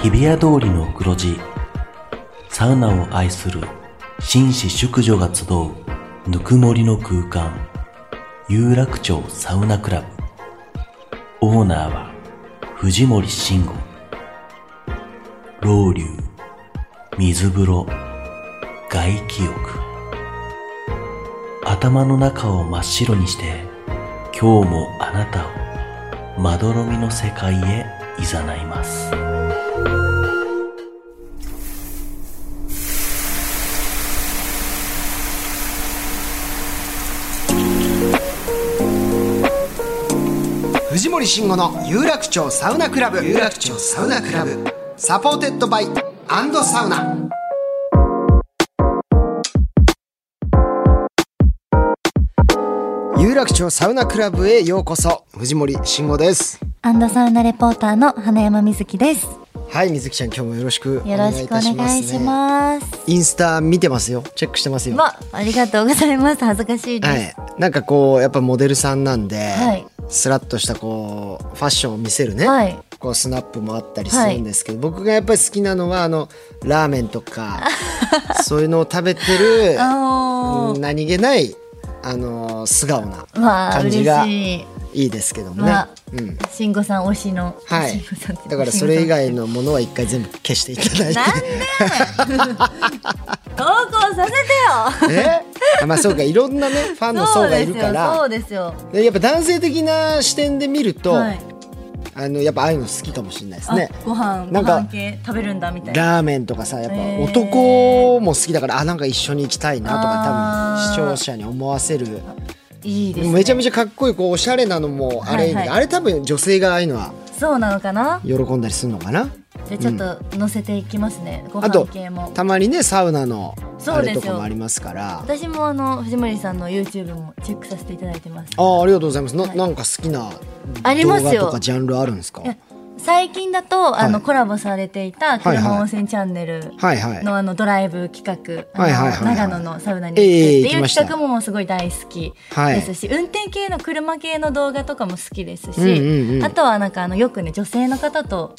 日比谷通りの黒字サウナを愛する紳士淑女が集うぬくもりの空間有楽町サウナクラブ。オーナーは藤森慎吾。老流水風呂外気浴。頭の中を真っ白にして今日もあなたをまどろみの世界へ誘います。藤森慎吾の有楽町サウナクラブ。有楽町サウナクラブ。サポーテッドバイアンドサウナ有楽町サウナクラブへようこそ。藤森慎吾です。アンドサウナレポーターの花山瑞希です。はい水木ちゃん今日もよろしくおよろしくお願いいたします、願いします。インスタ見てますよ。チェックしてますよ。わ、ありがとうございます。恥ずかしいです。はい、なんかこうやっぱモデルさんなんで、はい。スラッとしたこうファッションを見せるね、はい。こうスナップもあったりするんですけど、僕がやっぱり好きなのはあのラーメンとか そういうのを食べてる何気ないあの素顔な感じがしい。いいですけどもね。わうん慎吾さん推しの。はいだからそれ以外のものは一回全部消していただいてなんで 投稿させてよえ？あまあそうかいろんなねファンの層がいるからそうですよ。でやっぱ男性的な視点で見ると。はい。あのやっぱああいうの好きかもしれないですねあ、ご飯、ごなんか食べるんだみたいな。ラーメンとかさやっぱ男も好きだからあなんか一緒に行きたいなとか多分視聴者に思わせるいいですね。めちゃめちゃかっこいいこうおしゃれなのもあれ、はいはいあれ多分女性がああいうのはそうなのかな？喜んだりするのかな？じゃあちょっと乗せていきますね。ご飯あと系も。たまにねサウナのあれとかもありますから私もあの藤森さんの YouTube もチェックさせていただいてます。ああありがとうございますな,、はいなんか好きなありますよ。とかジャンルあるんですか？最近だと、あはい。のコラボされていたはいはい。車温泉チャンネルはいはい。のあのドライブ企画、あのはいはいはいはい。長野のサウナに行ってええっていう企画もすごい大好きはい。ですし、運転系の車系の動画とかも好きですし、うんうんうん。あとはなんかあのよくね女性の方と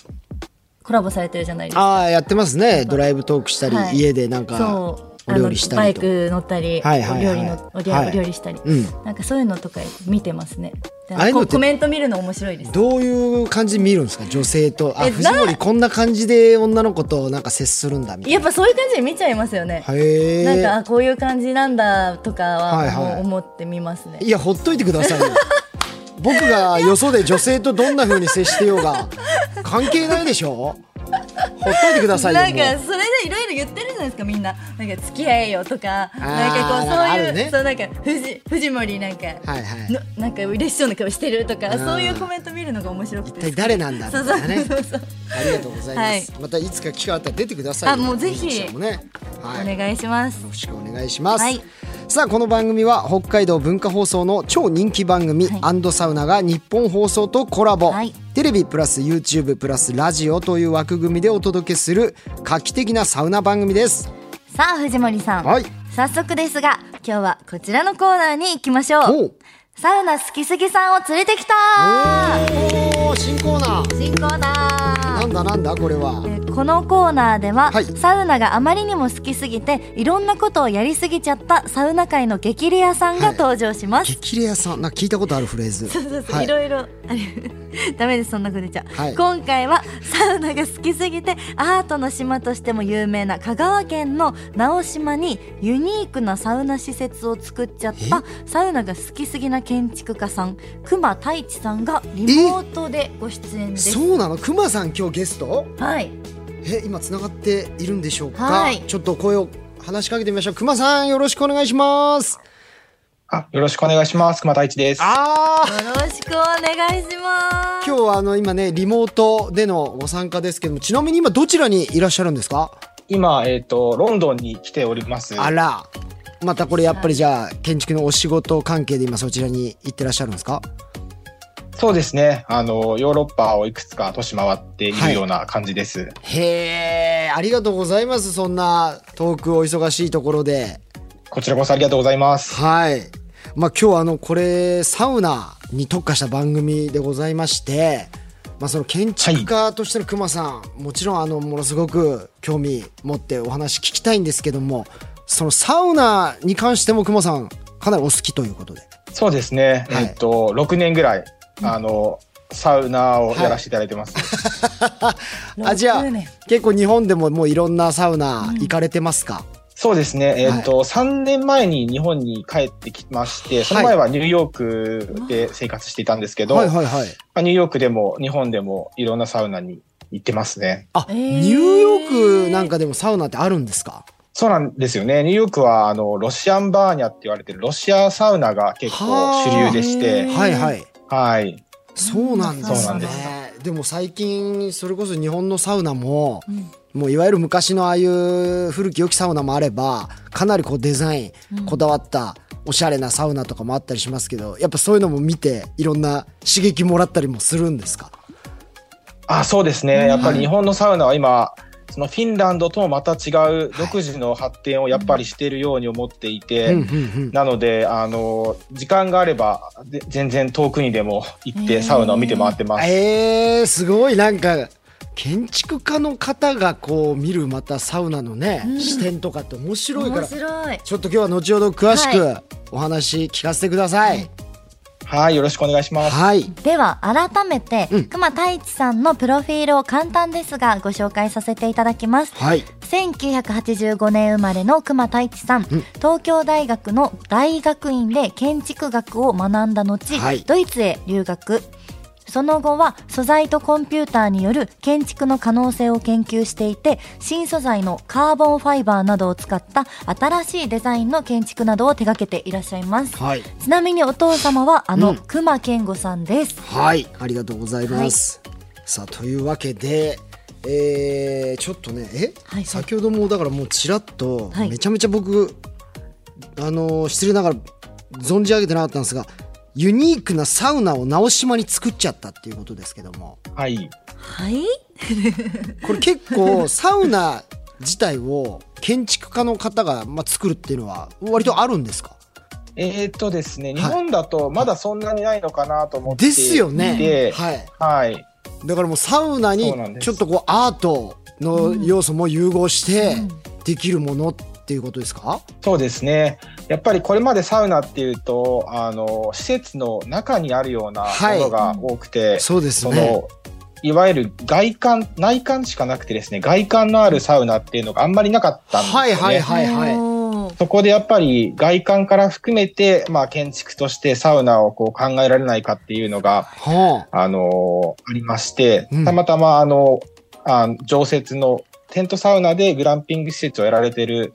コラボされてるじゃないですか。ああやってますね。ドライブトークしたり、はい。家でなんかそうお料理したあのバイク乗ったり、はいはいはい。お料理のお料はい。お料理したり、うん。なんかそういうのとか見てますね。でああいうのコメント見るの面白いです。どういう感じで見るんですか？女性と。あえ藤森こんな感じで女の子となんか接するんだみたいな。やっぱそういう感じで見ちゃいますよね。なんかあこういう感じなんだとかは思ってみますね。いやほっといてくださいよ。僕がよそで女性とどんな風に接してようが関係ないでしょ？ほっといてくださいよなんかそれないですかみんな。なんか付き合えよとか。ーなんかこうそういう、るね。そうなんか藤藤森なんか、はいはい。のなんか嬉しそうな顔してるとかうん。そういうコメント見るのが面白くて。一体誰なんだみそうねそうそう。ありがとうございます、またいつか機会あったら出てくださいよ。あもうぜひ。ね。はい。お願いします。よろしくお願いします、はい。さあこの番組は北海道文化放送の超人気番組、はい。アンドサウナが日本放送とコラボ、はいテレビプラス YouTube プラスラジオという枠組みでお届けする画期的なサウナ番組です。さあ藤森さん、はい。早速ですが今日はこちらのコーナーに行きましょおうう。サウナ好きすぎさんを連れてきたおー新コーナー。新コーナーなんだなんだこれは。えーこのコーナーでは、はい。サウナがあまりにも好きすぎていろんなことをやりすぎちゃったサウナ界の激レアさんが登場します、激レアさん。なんか聞いたことあるフレーズ。そうそうそう、はい。い、ろいろある。ダメですそんなこと言っちゃう、はい。今回はサウナが好きすぎてアートの島としても有名な香川県の直島にユニークなサウナ施設を作っちゃったサウナが好きすぎな建築家さん熊太一さんがリモートでご出演です。そうなの？くまさん今日ゲスト？はい。え今つながっているんでしょうか、はい。ちょっと声を話しかけてみましょう。くまさんよろしくお願いします。あ、よろしくお願いします。熊太一です。あー。よろしくお願いします。今日はあの今ねリモートでのご参加ですけどもちなみに今どちらにいらっしゃるんですか？今、えっ、と、ロンドンに来ております。あら。またこれやっぱりじゃあ建築のお仕事関係で今そちらに行ってらっしゃるんですか？そうですね。あの、ヨーロッパをいくつか都市回っていはいるような感じです。へえありがとうございますそんな遠くお忙しいところでこちらこそありがとうございます。はいまあ今日あのこれサウナに特化した番組でございまして、まあその建築家としての熊さん、もちろんあのものすごく興味持ってお話聞きたいんですけども、そのサウナに関しても熊さんかなりお好きということで。そうですね。はいえっと、6年ぐらい、あの、サウナをやらせていただいてます。あじゃあ6年結構日本でももういろんなサウナ行かれてますか、そうですね。えっと、3年前に日本に帰ってきまして、その前はニューヨークで生活していたんですけど、はいはいはい。まあニューヨークでも日本でもいろんなサウナに行ってますね。あ、えーニューヨークなんかでもサウナってあるんですか？そうなんですよね。ニューヨークは、あの、ロシアンバーニャって言われてるロシアサウナが結構主流でしはて、あはいはい。はい。そうなんですねです。でも最近それこそ日本のサウナも、んもういわゆる昔のああいう古き良きサウナもあればかなりこうデザインこだわったおしゃれなサウナとかもあったりしますけどやっぱそういうのも見ていろんな刺激もらったりもするんですか？あ、そうですね。やっぱり日本のサウナは今、そのフィンランドともまた違う独自の発展をやっぱりしているように思っていて、うんうんうん。なので、あの、時間があれば、で全然遠くにでも行ってサウナを見て回ってます。えー、すごい。なんか建築家の方がこう見るまたサウナのね、視点とかって面白いから。面白い。ちょっと今日は後ほど詳しくはお話聞かせてください。はい、よろしくお願いします。はい。では改めて、うん熊太一さんのプロフィールを簡単ですがご紹介させていただきますはい。1985年生まれの熊太一さん、東京大学の大学院で建築学を学んだ後、はいドイツへ留学その後は素材とコンピューターによる建築の可能性を研究していて新素材のカーボンファイバーなどを使った新しいデザインの建築などを手掛けていらっしゃいます。はい。ちなみにお父様はあの、うん。熊健吾さんです。はい。ありがとうございます。さあ、というわけで、えー、ちょっとね、え、はい。先ほどもだからもうちらっと、はい。めちゃめちゃ僕、あのー失礼ながら存じ上げてなかったんですが、ユニークなサウナを直島に作っちゃったっていうことですけども、はい。はい？これ結構サウナ自体を建築家の方が、まあ、作るっていうのは割とあるんですか？えーっとですね、い日本だとまだそんなにないのかなと思っていて、ですよね。ははい。い。だからもうサウナにちょっとこうアートの要素も融合してできるものっていうことですか、そうですね。やっぱりこれまでサウナっていうと、あの、施設の中にあるようなはいものが多くて、そうですそね。の、いわゆる外観、内観しかなくてですね、外観のあるサウナっていうのがあんまりなかったんですよね。はいはいはいはい。そこでやっぱり外観から含めて、まあ建築としてサウナをこう考えられないかっていうのが、はあのありましてうん、たまたまあの、あ常設のテントサウナでグランピング施設をやられてる、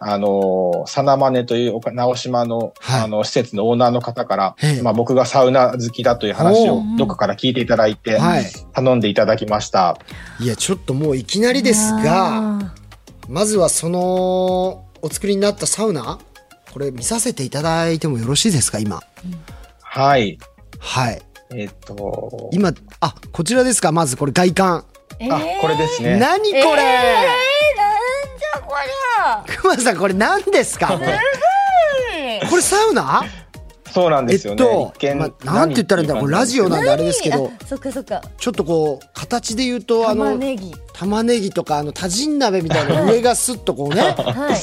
あのサナマネという岡直島の、はいあの施設のオーナーの方からええ、まあ僕がサウナ好きだという話をどこかから聞いていただいて、あ。はい。頼んでいただきました。いやちょっともういきなりですが、あまずはそのお作りになったサウナこれ見させていただいてもよろしいですか今？はい。はい。えっ、と、今あこちらですかまずこれ外観。ーあ、これですね。何これ、えー、ゃこりゃ熊さんこれ何ですか？これこれサウナ？そうなんえですよね。っとまあ、なんて言ったらいいんだこれラジオなんであれですけどあそっかそっか。ちょっとこう形で言うとあ玉のねぎ。玉ねぎとかあの多人鍋みたいな上がスッとこうね。はい。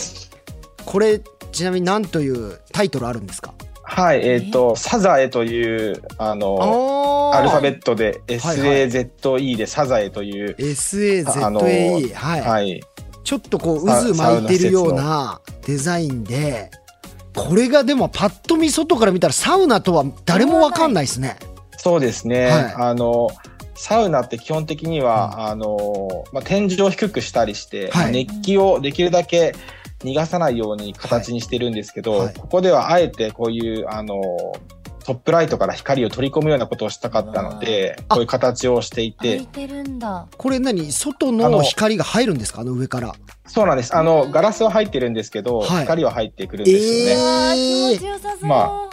これちなみに何というタイトルあるんですか？はい、えっ、と、サザエという、あの、アルファベトットではいはい。SAZE でサザエという、SAZAE はい、はい。ちょっとこう渦巻いてるようなデザインでこれがでもパッと見外から見たらサウナとは誰もわかんないですね。そうですね。はい。あの、サウナって基本的には、あの、まあ、天井を低くしたりして、はい。熱気をできるだけ逃がさないように形にしてるんですけど、はい。はい。ここではあえてこういう、あの、トップライトから光を取り込むようなことをしたかったので、あこういう形をしていて。てるんだ。これ何？外あのの光が入るんですか？あの上から。そうなんです。あの、ガラスは入ってるんですけど、はい。光は入ってくるんですよね。えー。あー気持ちよさそう、ま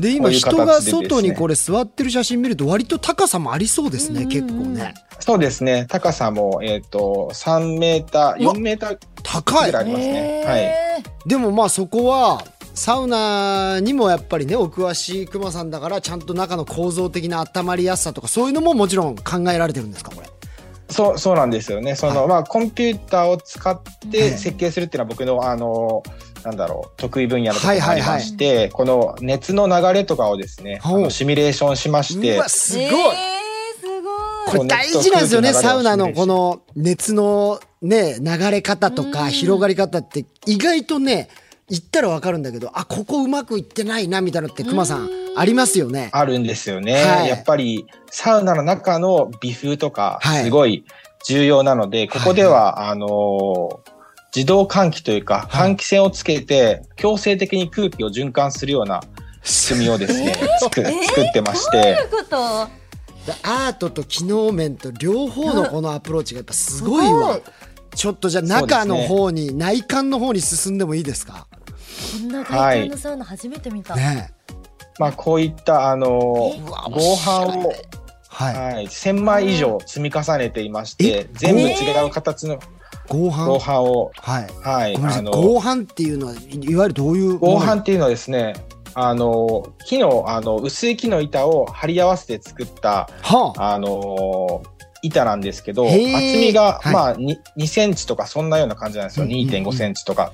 で今人が外にこれ座ってる写真見ると割と高さもありそうですね、うん。うんうん結構ね。そうですね。高さも、えっ、と、3メーター、うわ4メーター高い。ぐらいありますね。はい。えでもまあそこはサウナにもやっぱりねお詳しいクマさんだからちゃんと中の構造的な温まりやすさとかそういうのももちろん考えられてるんですかこれ。そう、そうなんですよね。その、はい。まあ、コンピューターを使っええて設計するっていうのは僕の、あの、なんだろう、得意分野のところがありはいはいはい。まして、この熱の流れとかをですね、あのシミュレーションしましてうわ、すごい、えー、すごい。これ大事なんですよねサウナのこの熱のね流れ方とか広がり方って意外とね言ったらわかるんだけどあここうまくいってないなみたいなのってクマさんありますよね。あるんですよね。はい。やっぱり、サウナの中の微風とかはい、すごい重要なので、ここでは、あのー自動換気というか、はい。換気扇をつけて、強制的に空気を循環するような仕組みをですね、作作ってまして、どういうこと？アートと機能面と両方のこのアプローチがやっぱすごいわ。ちょっとじゃあ中の方に、内観の方に進んでもいいですか？こんな外観のサウナ初めて見た、ねまあ、こういった、あの合板を、はい。はい、1000枚以上積み重ねていましてえ、全部違う形の合板合板を、はい。はい。あの、合板っていうのはいいわゆるどういう合板っていうのはですね、あの、木の、あの、薄い木の板を貼り合わせて作った、はあ。あの、板なんですけど、へ厚ーみが、はいまあ2、2センチとかそんなような感じなんですよ。うんうんうん2.5センチとか。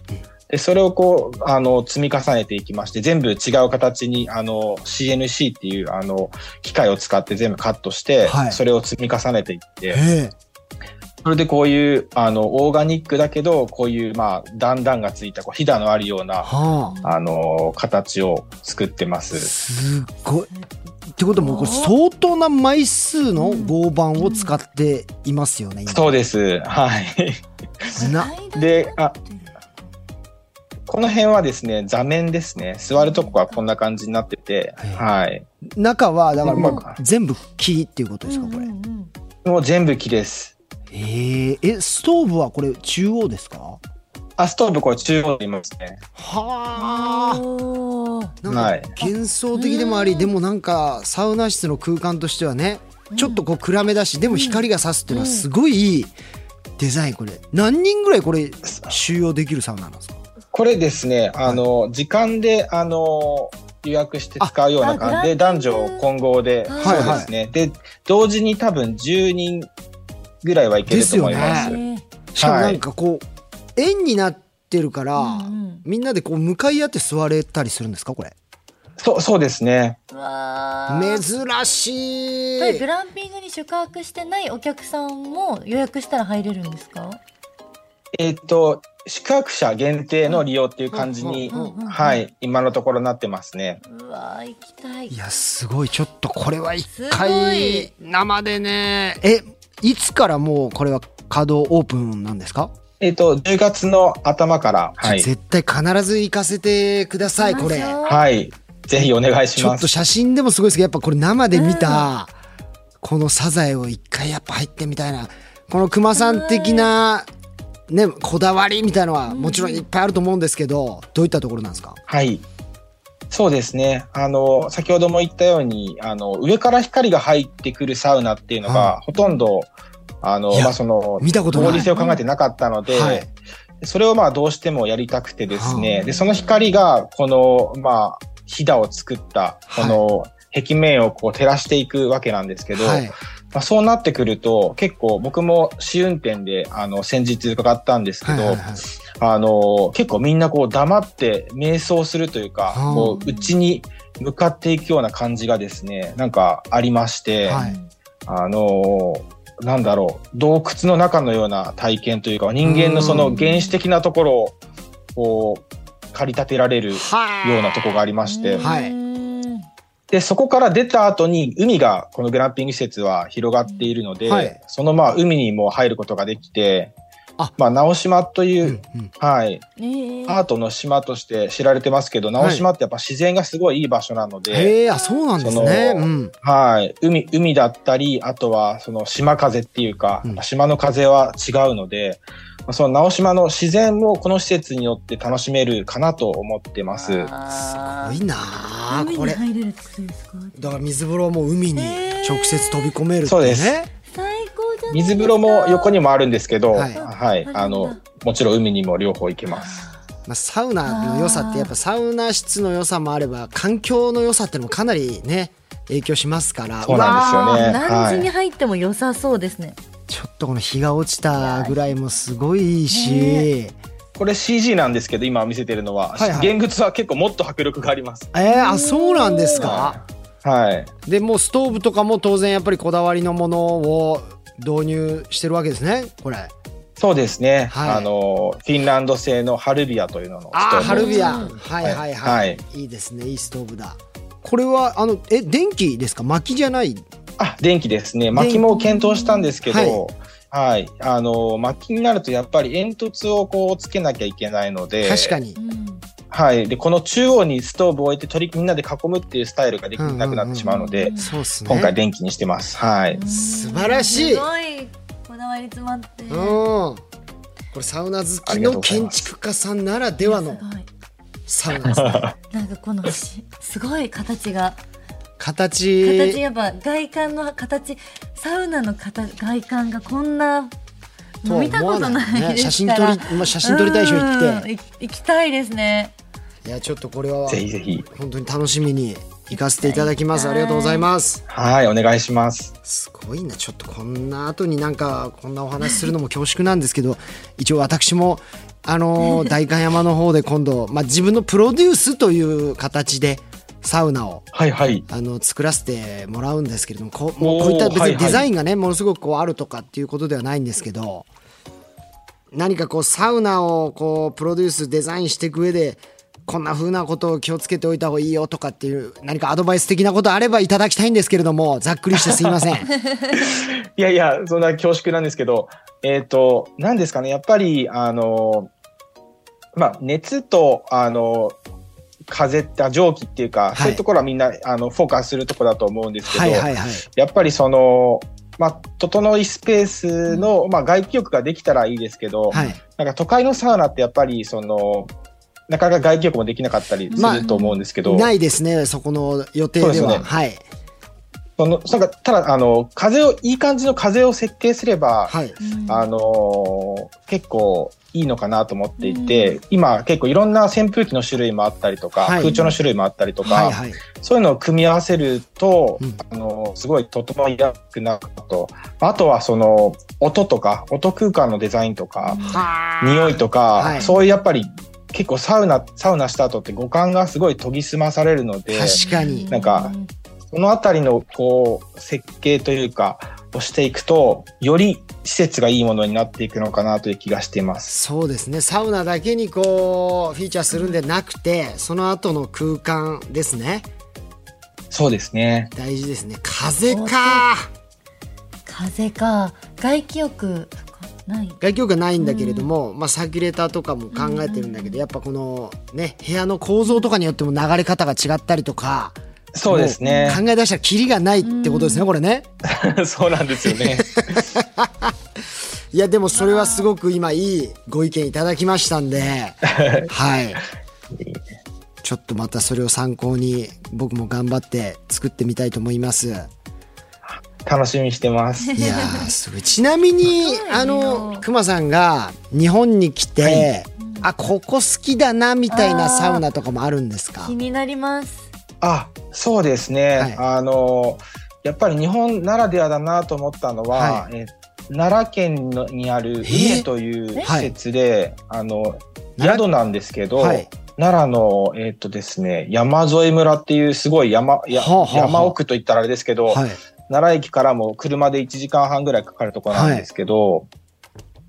で、それをこう、あの、積み重ねていきまして、全部違う形に、あの、CNC っていう、あの、機械を使って全部カットして、はいそれを積み重ねていって。それでこういう、あの、オーガニックだけど、こういう、まあ、段々がついた、こう、ひだのあるような、はあ。あの、形を作ってます。すごい。ってことはもうこれ相当な枚数の合板を使っていますよね。今そうです。はい。なであこの辺はですね、座面ですね。座るとこはこんな感じになってて、はい。中はだからもううん全部木っていうことですかこれ？もう全部木です。えええストーブはこれ中央ですか？あ、ストーブこれ中央にいますね。はあ。はいか幻想的でもあり、でもなんかサウナ室の空間としてはね、ちょっとこう暗めだし、でも光が差すっていうのはすごいいいデザインこれ。何人ぐらいこれ収容できるサウナなんですか？これですね、あの、時間で、あの、予約して使うような感じで、あ男女混合で、はいそうですね。で、同時に多分10人ぐらいはいけると思います。ですよえーしかもなんかこう円になってるから、うんうんみんなでこう向かい合って座れたりするんですかこれ？そう、そうですね。珍しいこれグ。ランピングに宿泊してないお客さんも予約したら入れるんですか？えっ、と、宿泊者限定の利用っていう感じに、うんうんうんうんはい、今のところなってますね。うわー行きたい。いやすごい。ちょっとこれは一すご回い。生でね。えいつからもうこれは稼働オープンなんですか、えっ、と、10月の頭から、はい。絶対必ず行かせてくださいこれ。はい。ぜひお願いします。ちょっと写真でもすごいですけどやっぱこれ生で見たこのサザエを一回やっぱ入ってみたいな。この熊さん的なねこだわりみたいのはもちろんいっぱいあると思うんですけどどういったところなんですか？はい。そうですね。あの、先ほども言ったように、あの、上から光が入ってくるサウナっていうのはが、ほとんど、あのまあ、その、見たことない。合理性を考えてなかったので、はい。それをまあどうしてもやりたくてですはね、で、その光が、この、まあ、ひだを作った、この壁面をこう照らしていくわけなんですけど、はいまあ、そうなってくると、結構僕も試運転で、あの、先日伺ったんですけど、はいはいはい。あの、結構みんなこう黙って瞑想するというか、はあこう、内に向かっていくような感じがですね、なんかありまして、はい。あの、なんだろう、洞窟の中のような体験というか、人間のその原始的なところを、こう、駆り立てられるようなとこがありまして、はい。うんで、そこから出た後に海がこのグランピング施設は広がっているので、はい。そのまあ海にも入ることができて、あ。まあ直島という、うんうん。はい、え。ーアートの島として知られてますけど、直島ってやっぱ自然がすごいいい場所なので、へえあそうなんですね。うん。はい、海、海だったり、あとはその島風っていうか、うん。島の風は違うので、まあその直島の自然もこの施設によって楽しめるかなと思ってます。すごいなこれ。に入れるってことですか？だから水風呂も海に直接飛び込めるってそうです。水風呂も横にもあるんですけど、ははい。い、ああの、もちろん海にも両方行けます。まあ、サウナの良さってやっぱサウナ室の良さもあれば環境の良さってのもかなりね影響しますから。そうなんですよね。何時に入っても良さそうですね、ちょっとこの日が落ちたぐらいもすごいいいし、これ CG なんですけど今見せてるのは、はいはい。現物は結構もっと迫力があります。えー、あそうなんですか？はい。でもうストーブとかも当然やっぱりこだわりのものを導入してるわけですねこれ。そうですね。はい。あのフィンランド製のハルビアというののああハルビア。うん。はいはい。はい、はい。い、いですねいいストーブだ。これはあのえ電気ですか？薪じゃないあ、電気ですね。薪も検討したんですけど、ははい。い、あの薪になるとやっぱり煙突をこうつけなきゃいけないので、確かに。うん。はい。でこの中央にストーブを置いて取りみんなで囲むっていうスタイルができなくなってしまうので、うん。そうっすね。今回電気にしてます。はい。素晴らしい。すごいこだわり詰まって。うん。これサウナ好きの建築家さんならではのサウナですね。なんかこのしすごい形が形。形やっぱ外観の形サウナの形外観がこんな見たことない思わです写真撮り、まあ、写真撮りたい人行って。行きたいですね。いやちょっとこれはぜひぜひ。本当に楽しみに行かせていただきます。ありがとうございます。はい、お願いします。すごいな。ちょっとこんな後になんかこんなお話しするのも恐縮なんですけど一応私もあの 代官山の方で今度、まあ、自分のプロデュースという形でサウナをはいはい。あの作らせてもらうんですけれどもこうもうこういった別はいはいにデザインがねものすごくこうあるとかっていうことではないんですけど何かこうサウナをこうプロデュースデザインしていく上でこんな風なことを気をつけておいた方がいいよとかっていう何かアドバイス的なことあればいただきたいんですけれどもざっくりしてすいません。いやいや、そんな恐縮なんですけど、えっ、と、何ですかね、やっぱり、あの、まあ、熱と、あの、風って、あ蒸気っていうか、いそういうところはみんな、あの、フォーカスするところだと思うんですけど、はいはいはい。やっぱりその、まあ、整いスペースの、まあ、外気浴ができたらいいですけど、はい。なんか都会のサウナってやっぱり、その、なかなか外気浴もできなかったりすまあると思うんですけど、ないですねそこの予定では。でねはいそのなんかただあの風をいい感じの風を設計すれば、はい。あのー結構いいのかなと思っていて、今結構いろんな扇風機の種類もあったりとか、はい。空調の種類もあったりとか、はいはい。そういうのを組み合わせると、うん。あのーすごい整いやすくなるとあとはその音とか音空間のデザインとか、匂いとか、はい。そういうやっぱり結構サウナサウナした後って五感がすごい研ぎ澄まされるので確かに。なんかそのあたりのこう設計というかをしていくとより施設がいいものになっていくのかなという気がしています。そうですね。サウナだけにこうフィーチャーするんでなくてその後の空間ですね。そうですね。大事ですね。風か。風か。外気浴ない。外気浴がないんだけれども、まあ、サーキュレーターとかも考えてるんだけど、やっぱこのね部屋の構造とかによっても流れ方が違ったりとかそうですね。考え出したらキリがないってことですねこれね。そうなんですよね。いやでもそれはすごく今いいご意見いただきましたんで。はい。ちょっとまたそれを参考に僕も頑張って作ってみたいと思います。楽しみにしてます。いやーすごい。ちなみにあのくまさんが日本に来て、あここ好きだなみたいなサウナとかもあるんですか？気になりますあ、そうですね。はい。あのやっぱり日本ならではだなと思ったのは、はえ奈良県のにあるえ梅というえ施設で、あの宿なんですけど、はい。奈良のえっ、とですね山添村っていうすごい山や、はあはあはあ。山奥といったらあれですけど、はい。奈良駅からも車で1時間半ぐらいかかるところなんですけど、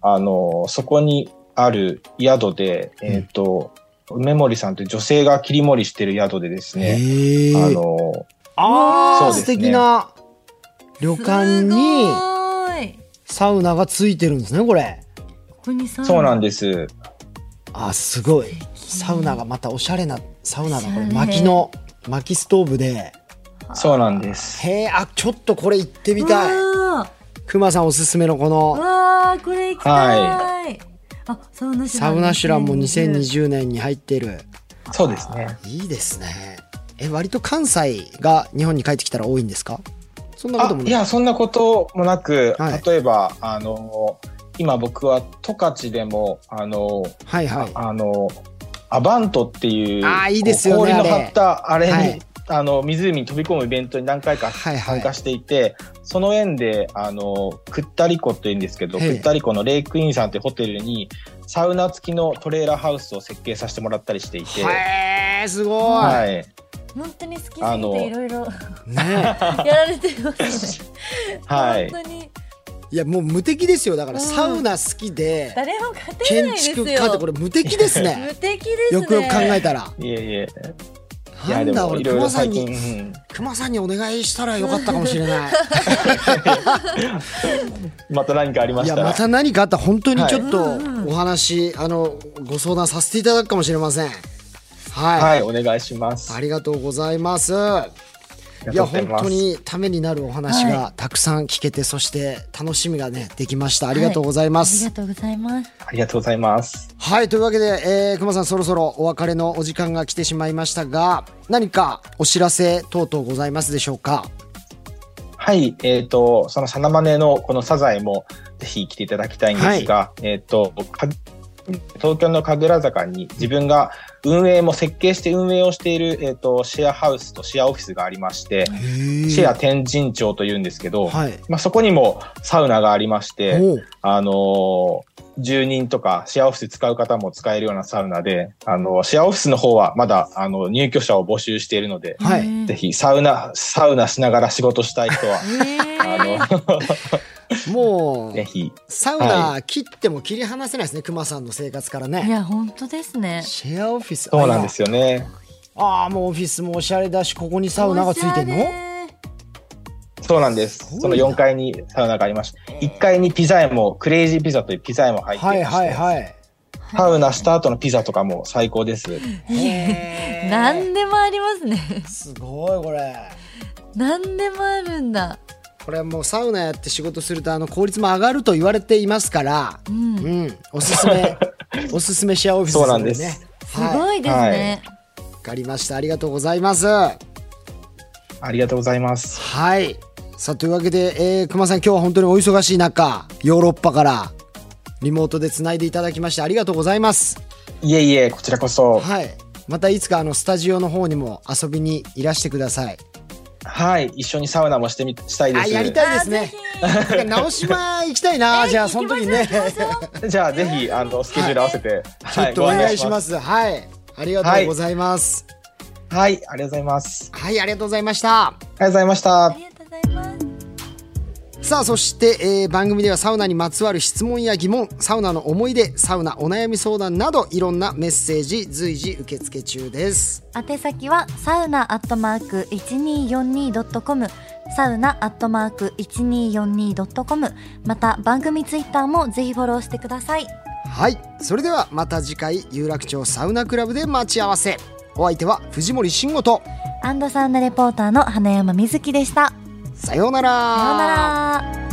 あのそこにある宿で、えっ、と、梅森さんという女性が切り盛りしてる宿でですへね、ー。あのあー。素そうですね。敵な旅館にサウナがついてるんですねこれ。ここにサウナ。そうなんです。あすごい。サウナがまたおしゃれなサウナだこれ薪の薪ストーブで。そうなんです。へえあちょっとこれ行ってみたい。くまさんおすすめのこの。わーこれ行きたい、あサウナシュランサウナシュランも2020 2020年に入ってる。そうですね。いいですね。え割と関西が日本に帰ってきたら多いんですか？そんなこともない。や、そんなこともなく、はい。例えば、あの、今僕は十勝でも、あの、はいはい。あの、アバントっていう、あーいいですよね氷のあれ。張ったあれに、はいあの、湖に飛び込むイベントに何回かはいはい。参加していて、その縁で、あの、クッタリコって言うんですけど、クッタリコのレイクインさんってホテルに、サウナ付きのトレーラーハウスを設計させてもらったりしていて、へえすごい、はい。本当に好きすぎあのていろいろね やられてますね。はい。本当に。いやもう無敵ですよ。だからうん。サウナ好きで誰も勝てない建ですよ。築家ってこれ無敵ですね。無敵ですね。よくよく考えたら。いえいえ。なんだ俺熊さんにうん。熊さんにお願いしたらよかったかもしれない。また何かありましたら。いやまた何かあったら本当にちょっとお話、あのご相談させていただくかもしれません。はい、はい、お願いします。ありがとうございますいや本当にためになるお話がたくさん聞けて、そして楽しみがねできました。ありがとうございまありすがとうございます。ありがとうございます。はいというわけで、えー、熊さんそろそろお別れのお時間が来てしまいましたが何かお知らせ等々ございますでしょうか？はい、えっ、と、そのサナマネのこのサザエもぜひ来ていただきたいんですが、えっ、と、か東京の神楽坂に自分が運営も設計して運営をしている、えっ、と、シェアハウスとシェアオフィスがありまして、シェア天神町というんですけど、はい。まあ、そこにもサウナがありまして、あのー住人とかシェアオフィス使う方も使えるようなサウナで、あの、シェアオフィスの方はまだ、あの、入居者を募集しているので、はい。ぜひサウナ、サウナしながら仕事したい人は、あの、もうぜひ、サウナ切っても切り離せないですね熊さんの生活からいねや本当ですね。シェアオフィスそうなんですよね。ああもうオフィスもおしゃれだしここにサウナがついてんの？そうなんです。その4階にサウナがありまして、1階にピザ屋も、クレイジーピザというピザ屋も入っていまして、はいはいはいサウナした後のピザとかも最高です。何でもありますね。すごいこれ何でもあるんだ。これもうサウナやって仕事するとあの効率も上がると言われていますからう。うん。んおすすめ おすすめシェアオフィスそうなんです。ねすはい。ごいですね。わかりました。ありがとうございます。はありがとうございます。い。さあというわけで、えー、熊さん今日は本当にお忙しい中ヨーロッパからリモートでつないでいただきましてありがとうございます。いえいえ、こちらこそ。はい。またいつかあのスタジオの方にも遊びにいらしてくださいはい、一緒にサウナもしてみ、したいです。あやりたいですね。なんか直島行きたいな。じゃあその時にね じゃあぜひ、あの、スケジュール合わせて、ちょっとお願いします。はい。ありがとうございます。はい、ありがとうございます。はい、ありがとうございました。ありがとうございました。あ。りがとうございます。さあそして、えー番組ではサウナにまつわる質問や疑問サウナの思い出サウナお悩み相談などいろんなメッセージ随時受付中です。宛先はサウナアットマーク 1242.com サウナアットマーク 1242.com また番組ツイッターもぜひフォローしてください。はい。それではまた次回有楽町サウナクラブで待ち合わせ。お相手は藤森慎吾とアンドサウナレポーターの花山瑞希でしたさようなら。さようなら。